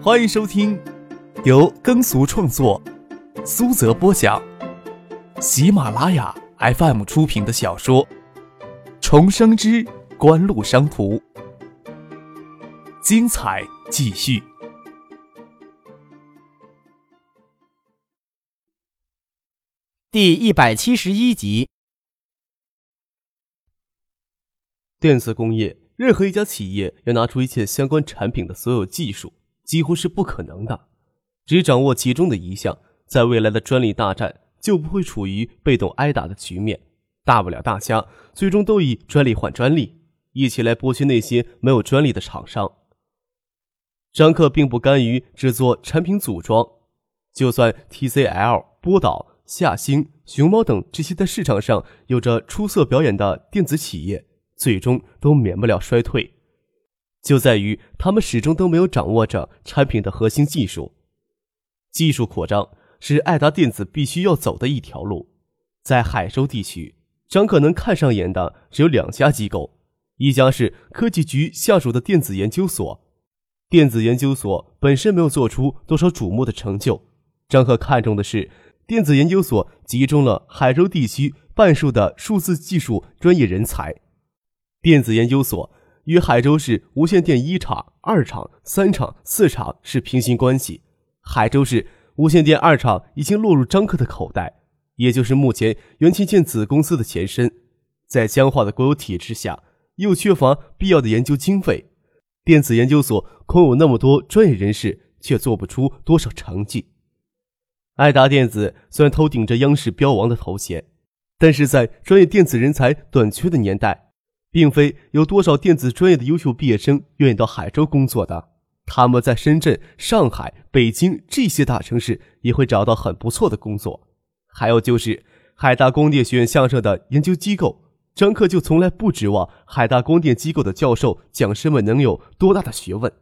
欢迎收听由耕俗创作、苏泽播讲、喜马拉雅 FM 出品的小说《重生之官路商途》，精彩继续，第一百七十一集。电子工业，任何一家企业要拿出一切相关产品的所有技术，几乎是不可能的。只掌握其中的一项，在未来的专利大战就不会处于被动挨打的局面。大不了大家最终都以专利换专利，一起来剥削那些没有专利的厂商。张克并不甘于只做产品组装，就算 TCL、波导、夏兴、熊猫等这些在市场上有着出色表演的电子企业。最终都免不了衰退，就在于他们始终都没有掌握着产品的核心技术。技术扩张是爱达电子必须要走的一条路。在海州地区，张可能看上眼的只有两家机构，一家是科技局下属的电子研究所。电子研究所本身没有做出多少瞩目的成就，张可看中的是电子研究所集中了海州地区半数的数字技术专业人才。电子研究所与海州市无线电一厂、二厂、三厂、四厂是平行关系。海州市无线电二厂已经落入张克的口袋，也就是目前元器件子公司的前身。在僵化的国有体制下，又缺乏必要的研究经费，电子研究所空有那么多专业人士，却做不出多少成绩。爱达电子虽然头顶着央视标王的头衔，但是在专业电子人才短缺的年代。并非有多少电子专业的优秀毕业生愿意到海州工作的，他们在深圳、上海、北京这些大城市也会找到很不错的工作。还有就是海大光电学院下设的研究机构，张克就从来不指望海大光电机构的教授讲师们能有多大的学问，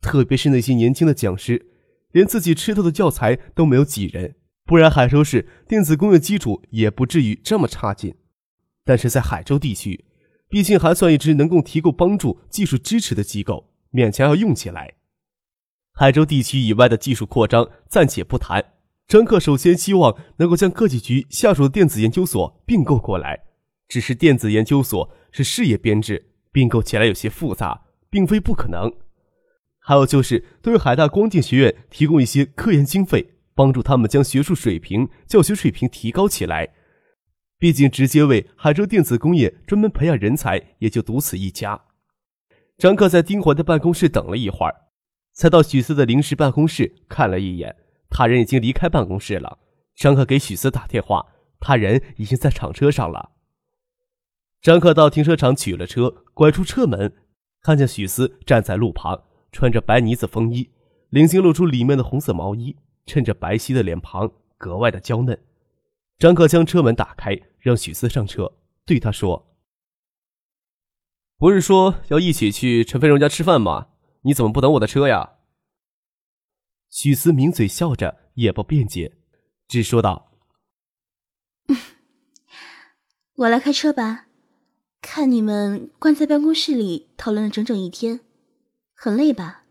特别是那些年轻的讲师，连自己吃透的教材都没有几人，不然海州市电子工业基础也不至于这么差劲。但是在海州地区。毕竟还算一支能够提供帮助、技术支持的机构，勉强要用起来。海州地区以外的技术扩张暂且不谈，张克首先希望能够将科技局下属的电子研究所并购过来。只是电子研究所是事业编制，并购起来有些复杂，并非不可能。还有就是对海大光电学院提供一些科研经费，帮助他们将学术水平、教学水平提高起来。毕竟，直接为海州电子工业专门培养人才，也就独此一家。张克在丁环的办公室等了一会儿，才到许思的临时办公室看了一眼。他人已经离开办公室了。张克给许思打电话，他人已经在厂车上了。张克到停车场取了车，拐出车门，看见许思站在路旁，穿着白呢子风衣，领巾露出里面的红色毛衣，衬着白皙的脸庞，格外的娇嫩。张克将车门打开，让许思上车，对他说：“不是说要一起去陈飞荣家吃饭吗？你怎么不等我的车呀？”许思抿嘴笑着，也不辩解，只说道：“我来开车吧。看你们关在办公室里讨论了整整一天，很累吧？”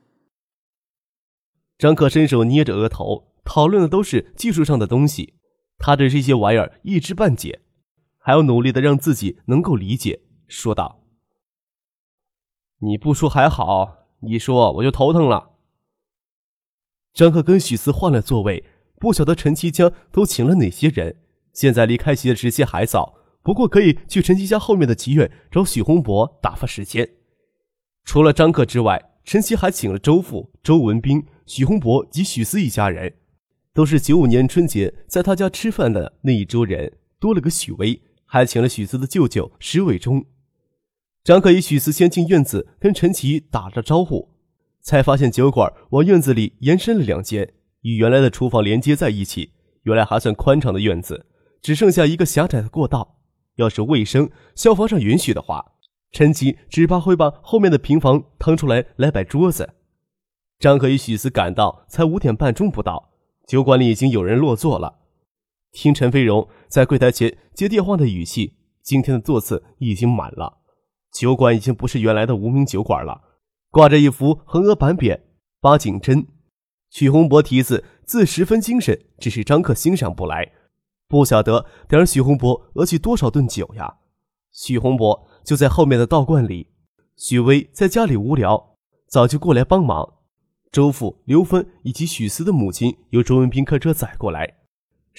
张克伸手捏着额头，讨论的都是技术上的东西。他对这些玩意儿一知半解，还要努力的让自己能够理解，说道：“你不说还好，一说我就头疼了。”张克跟许思换了座位，不晓得陈其家都请了哪些人。现在离开席的时间还早，不过可以去陈其家后面的集院找许洪博打发时间。除了张克之外，陈其还请了周父、周文斌、许洪博及许思一家人。都是九五年春节在他家吃饭的那一桌人，多了个许巍，还请了许思的舅舅石伟忠。张克与许思先进院子跟陈奇打着招呼，才发现酒馆往院子里延伸了两间，与原来的厨房连接在一起。原来还算宽敞的院子，只剩下一个狭窄的过道。要是卫生消防上允许的话，陈奇只怕会把后面的平房腾出来来摆桌子。张克与许思赶到才五点半钟不到。酒馆里已经有人落座了，听陈飞荣在柜台前接电话的语气，今天的座次已经满了。酒馆已经不是原来的无名酒馆了，挂着一幅横额版匾“八景真许洪博题字字十分精神，只是张克欣赏不来。不晓得得让许洪博讹去多少顿酒呀！许洪博就在后面的道观里。许巍在家里无聊，早就过来帮忙。周父、刘芬以及许思的母亲由周文斌开车载过来。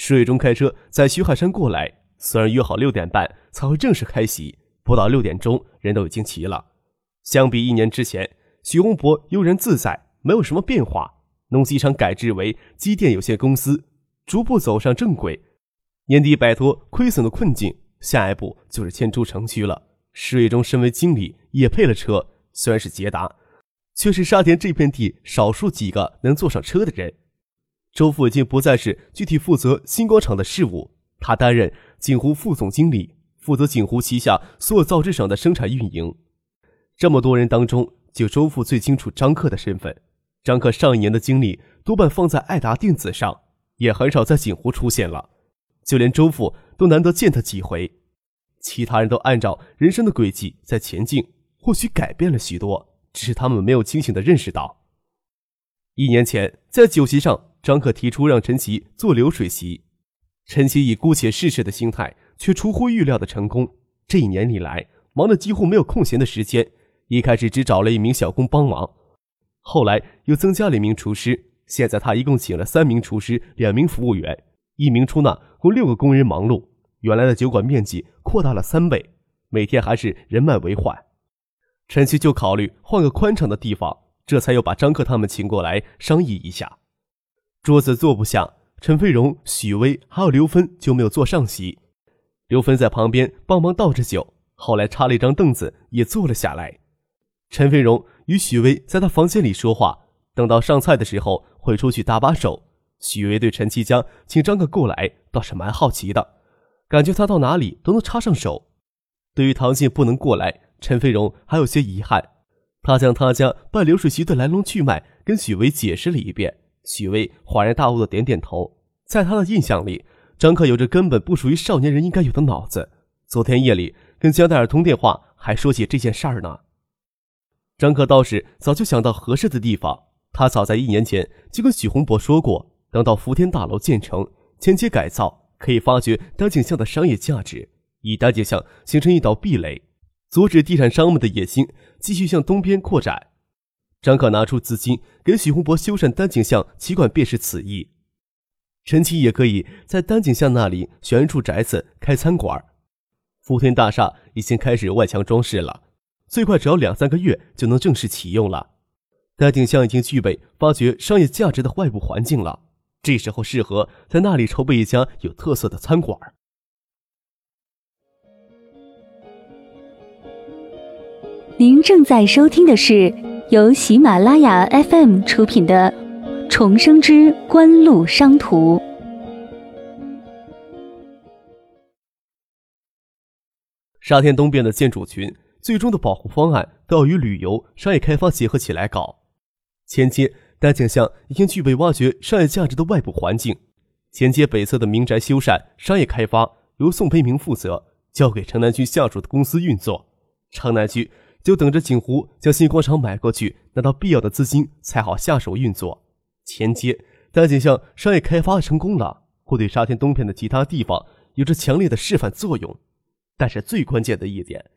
石伟忠开车载徐海山过来。虽然约好六点半才会正式开席，不到六点钟人都已经齐了。相比一年之前，徐洪博悠然自在，没有什么变化。农机厂改制为机电有限公司，逐步走上正轨。年底摆脱亏损的困境，下一步就是迁出城区了。石伟忠身为经理，也配了车，虽然是捷达，却是沙田这片地少数几个能坐上车的人。周父已经不再是具体负责新广场的事务，他担任锦湖副总经理，负责锦湖旗下所有造纸厂的生产运营。这么多人当中，就周父最清楚张克的身份。张克上一年的精力多半放在爱达电子上，也很少在锦湖出现了。就连周父都难得见他几回，其他人都按照人生的轨迹在前进，或许改变了许多，只是他们没有清醒的认识到。一年前在酒席上，张可提出让陈奇做流水席，陈奇以姑且试试的心态，却出乎预料的成功。这一年里来，忙得几乎没有空闲的时间，一开始只找了一名小工帮忙，后来又增加了一名厨师，现在他一共请了三名厨师，两名服务员。一名出纳共六个工人忙碌，原来的酒馆面积扩大了三倍，每天还是人满为患。陈奇就考虑换个宽敞的地方，这才又把张克他们请过来商议一下。桌子坐不下，陈飞荣、许巍还有刘芬就没有坐上席。刘芬在旁边帮忙倒着酒，后来插了一张凳子也坐了下来。陈飞荣与许巍在他房间里说话，等到上菜的时候会出去搭把手。许巍对陈其江请张哥过来倒是蛮好奇的，感觉他到哪里都能插上手。对于唐静不能过来，陈飞荣还有些遗憾。他将他家办流水席的来龙去脉跟许巍解释了一遍。许巍恍然大悟的点点头。在他的印象里，张克有着根本不属于少年人应该有的脑子。昨天夜里跟江黛尔通电话，还说起这件事儿呢。张克倒是早就想到合适的地方，他早在一年前就跟许洪博说过。等到福田大楼建成，前期改造，可以发掘丹景巷的商业价值，以丹景巷形成一道壁垒，阻止地产商们的野心继续向东边扩展。张可拿出资金给许洪博修缮丹景巷旗馆，便是此意。陈奇也可以在丹景巷那里选一处宅子开餐馆。福田大厦已经开始外墙装饰了，最快只要两三个月就能正式启用了。丹景巷已经具备发掘商业价值的外部环境了。这时候适合在那里筹备一家有特色的餐馆。您正在收听的是由喜马拉雅 FM 出品的《重生之官路商途》。沙田东边的建筑群，最终的保护方案都要与旅游、商业开发结合起来搞，前期。丹景巷已经具备挖掘商业价值的外部环境，前街北侧的民宅修缮、商业开发由宋培明负责，交给城南区下属的公司运作。城南区就等着锦湖将新广场买过去，拿到必要的资金才好下手运作。前街丹景巷商业开发成功了，会对沙田东片的其他地方有着强烈的示范作用。但是最关键的一点，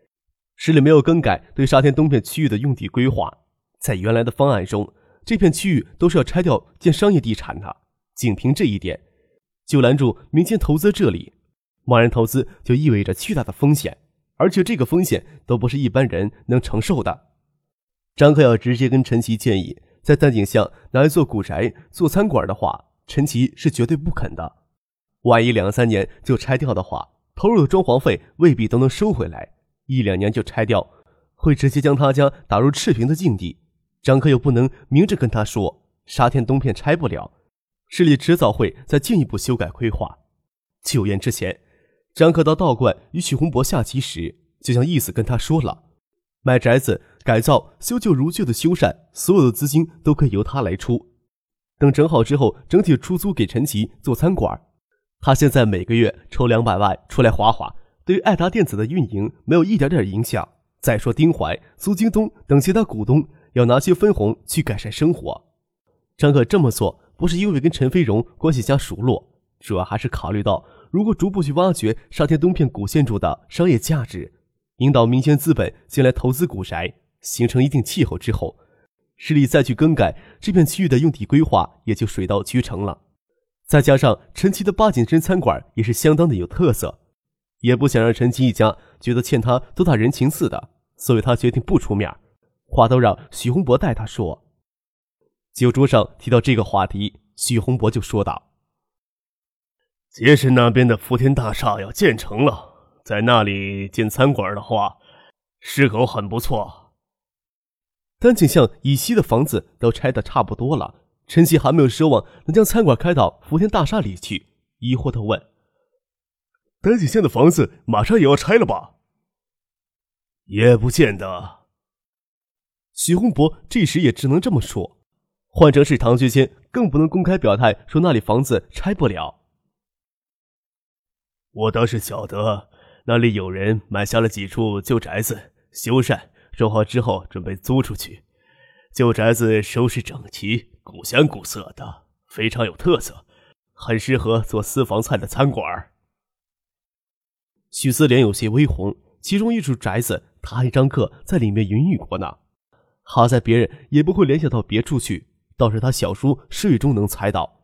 市里没有更改对沙田东片区域的用地规划，在原来的方案中。这片区域都是要拆掉建商业地产的，仅凭这一点，就拦住民间投资这里。贸然投资就意味着巨大的风险，而且这个风险都不是一般人能承受的。张克要直接跟陈奇建议，在丹景巷拿一座古宅做餐馆的话，陈奇是绝对不肯的。万一两三年就拆掉的话，投入的装潢费未必都能收回来；一两年就拆掉，会直接将他家打入赤贫的境地。张克又不能明着跟他说沙田东片拆不了，市里迟早会再进一步修改规划。酒宴之前，张克到道观与许洪博下棋时，就将意思跟他说了：买宅子、改造、修旧如旧的修缮，所有的资金都可以由他来出。等整好之后，整体出租给陈奇做餐馆。他现在每个月抽两百万出来花花，对于爱达电子的运营没有一点点影响。再说丁怀、苏京东等其他股东。要拿些分红去改善生活，张克这么做不是因为跟陈飞荣关系加熟络，主要还是考虑到如果逐步去挖掘沙田东片古建筑的商业价值，引导民间资本进来投资古宅，形成一定气候之后，市里再去更改这片区域的用地规划，也就水到渠成了。再加上陈奇的八景山餐馆也是相当的有特色，也不想让陈奇一家觉得欠他多大人情似的，所以他决定不出面，话都让许洪博代他说。酒桌上提到这个话题，许洪博就说道：“杰市那边的福田大厦要建成了，在那里建餐馆的话，势口很不错。丹景巷以西的房子都拆得差不多了。”陈曦还没有奢望能将餐馆开到福田大厦里去，疑惑的问：“丹景巷的房子马上也要拆了吧？”也不见得。许洪博这时也只能这么说。换成是唐学谦，更不能公开表态说那里房子拆不了。我倒是晓得，那里有人买下了几处旧宅子，修缮装好之后准备租出去。旧宅子收拾整齐。古香古色的，非常有特色，很适合做私房菜的餐馆。许思莲有些微红，其中一处宅子，他和张克在里面云雨过呢。好在别人也不会联想到别处去，倒是他小叔睡中能猜到。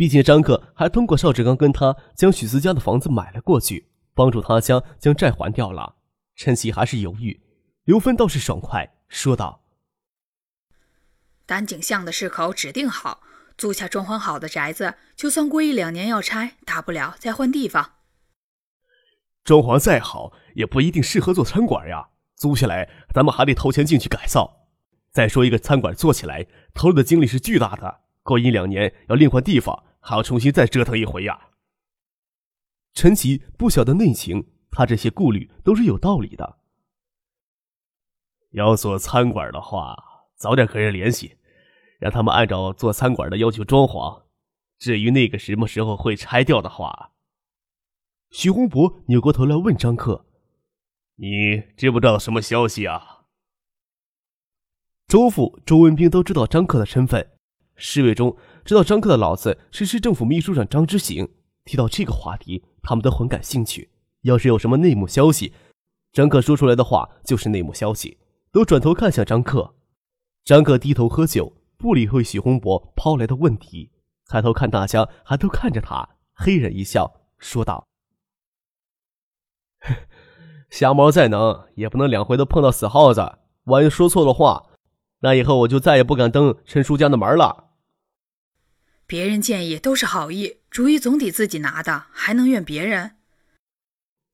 毕竟张克还通过邵志刚跟他将许思家的房子买了过去，帮助他家将债还掉了。陈曦还是犹豫，刘芬倒是爽快说道。丹景巷的市口指定好，租下装潢好的宅子，就算过一两年要拆，大不了再换地方。装潢再好，也不一定适合做餐馆呀。租下来，咱们还得投钱进去改造。再说一个餐馆做起来，投入的精力是巨大的，过一两年要另换地方，还要重新再折腾一回呀。陈奇不晓得内情，他这些顾虑都是有道理的。要做餐馆的话，早点和人联系。让他们按照做餐馆的要求装潢。至于那个什么时候会拆掉的话，徐洪博扭过头来问张克：“你知不知道什么消息啊？”周父、周文兵都知道张克的身份，侍卫中知道张克的老子是市政府秘书长张之行。提到这个话题，他们都很感兴趣。要是有什么内幕消息，张克说出来的话就是内幕消息，都转头看向张克。张克低头喝酒。不理会许洪博抛来的问题，抬头看大家还都看着他，嘿然一笑，说道：“ 瞎猫再能，也不能两回都碰到死耗子。万一说错了话，那以后我就再也不敢登陈叔家的门了。”别人建议都是好意，主意总得自己拿的，还能怨别人？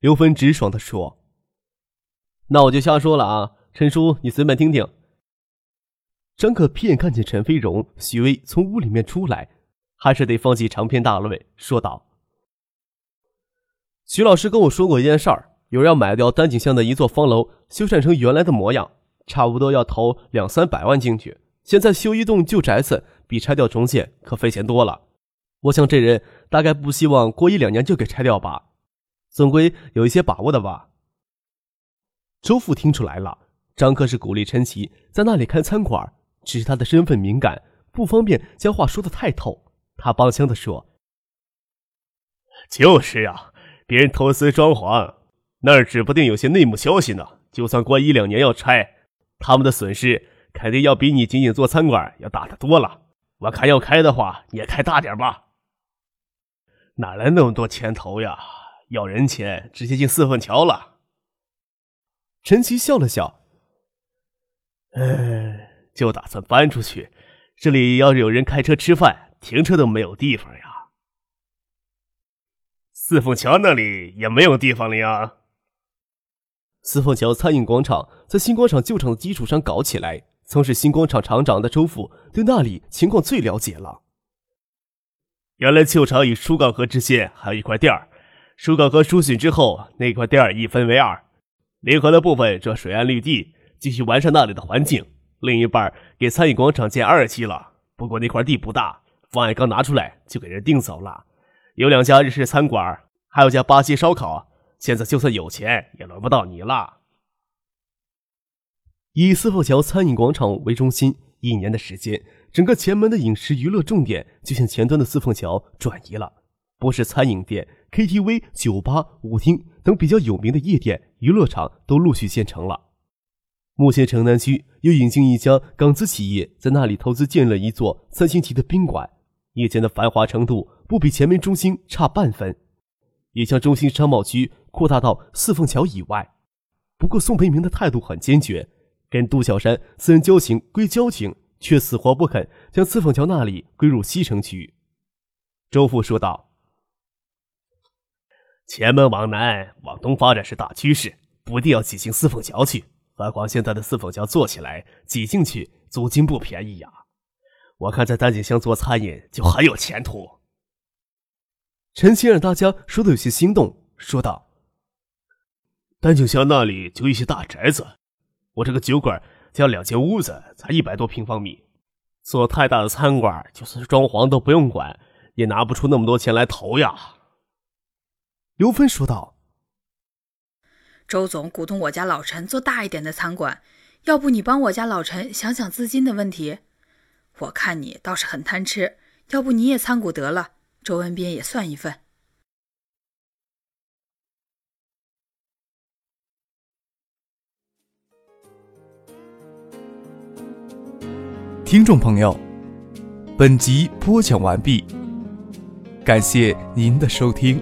刘芬直爽的说：“那我就瞎说了啊，陈叔，你随便听听。”张可瞥看见陈飞荣、许巍从屋里面出来，还是得放弃长篇大论，说道：“徐老师跟我说过一件事儿，有人要买掉丹景巷的一座方楼，修缮成原来的模样，差不多要投两三百万进去。现在修一栋旧宅子，比拆掉重建可费钱多了。我想这人大概不希望过一两年就给拆掉吧，总归有一些把握的吧。”周父听出来了，张克是鼓励陈奇在那里开餐馆。只是他的身份敏感，不方便将话说的太透。他帮腔的说：“就是啊，别人投资装潢，那儿指不定有些内幕消息呢。就算过一两年要拆，他们的损失肯定要比你仅仅做餐馆要大得多了。我看要开的话，也开大点吧。哪来那么多钱投呀？要人钱，直接进四凤桥了。”陈奇笑了笑：“哎。”就打算搬出去，这里要是有人开车吃饭，停车都没有地方呀。四凤桥那里也没有地方了呀。四凤桥餐饮广场在新广场旧厂的基础上搞起来，曾是新广场厂长的周父对那里情况最了解了。原来旧厂与疏港河之间还有一块地儿，疏港河疏浚之后，那块地儿一分为二，临河的部分做水岸绿地，继续完善那里的环境。另一半给餐饮广场建二期了，不过那块地不大，方案刚拿出来就给人定走了。有两家日式餐馆，还有家巴西烧烤。现在就算有钱，也轮不到你了。以四凤桥餐饮广场为中心，一年的时间，整个前门的饮食娱乐重点就向前端的四凤桥转移了。不是餐饮店、KTV、酒吧、舞厅等比较有名的夜店、娱乐场都陆续建成了。目前城南区又引进一家港资企业，在那里投资建了一座三星级的宾馆，夜间的繁华程度不比前门中心差半分，也将中心商贸区扩大到四凤桥以外。不过宋培明的态度很坚决，跟杜小山私人交情归交情，却死活不肯将四凤桥那里归入西城区。周父说道：“前门往南、往东发展是大趋势，不一定要挤进四凤桥去。何况现在的四凤桥做起来，挤进去租金不便宜呀。我看在丹景乡做餐饮就很有前途。”陈青让大家说的有些心动，说道。丹景乡那里就一些大宅子，我这个酒馆加两间屋子，才一百多平方米。做太大的餐馆，就算是装潢都不用管，也拿不出那么多钱来投呀。刘芬说道：“周总鼓动我家老陈做大一点的餐馆，要不你帮我家老陈想想资金的问题？我看你倒是很贪吃，要不你也参股得了，周文斌也算一份。”听众朋友，本集播讲完毕，感谢您的收听。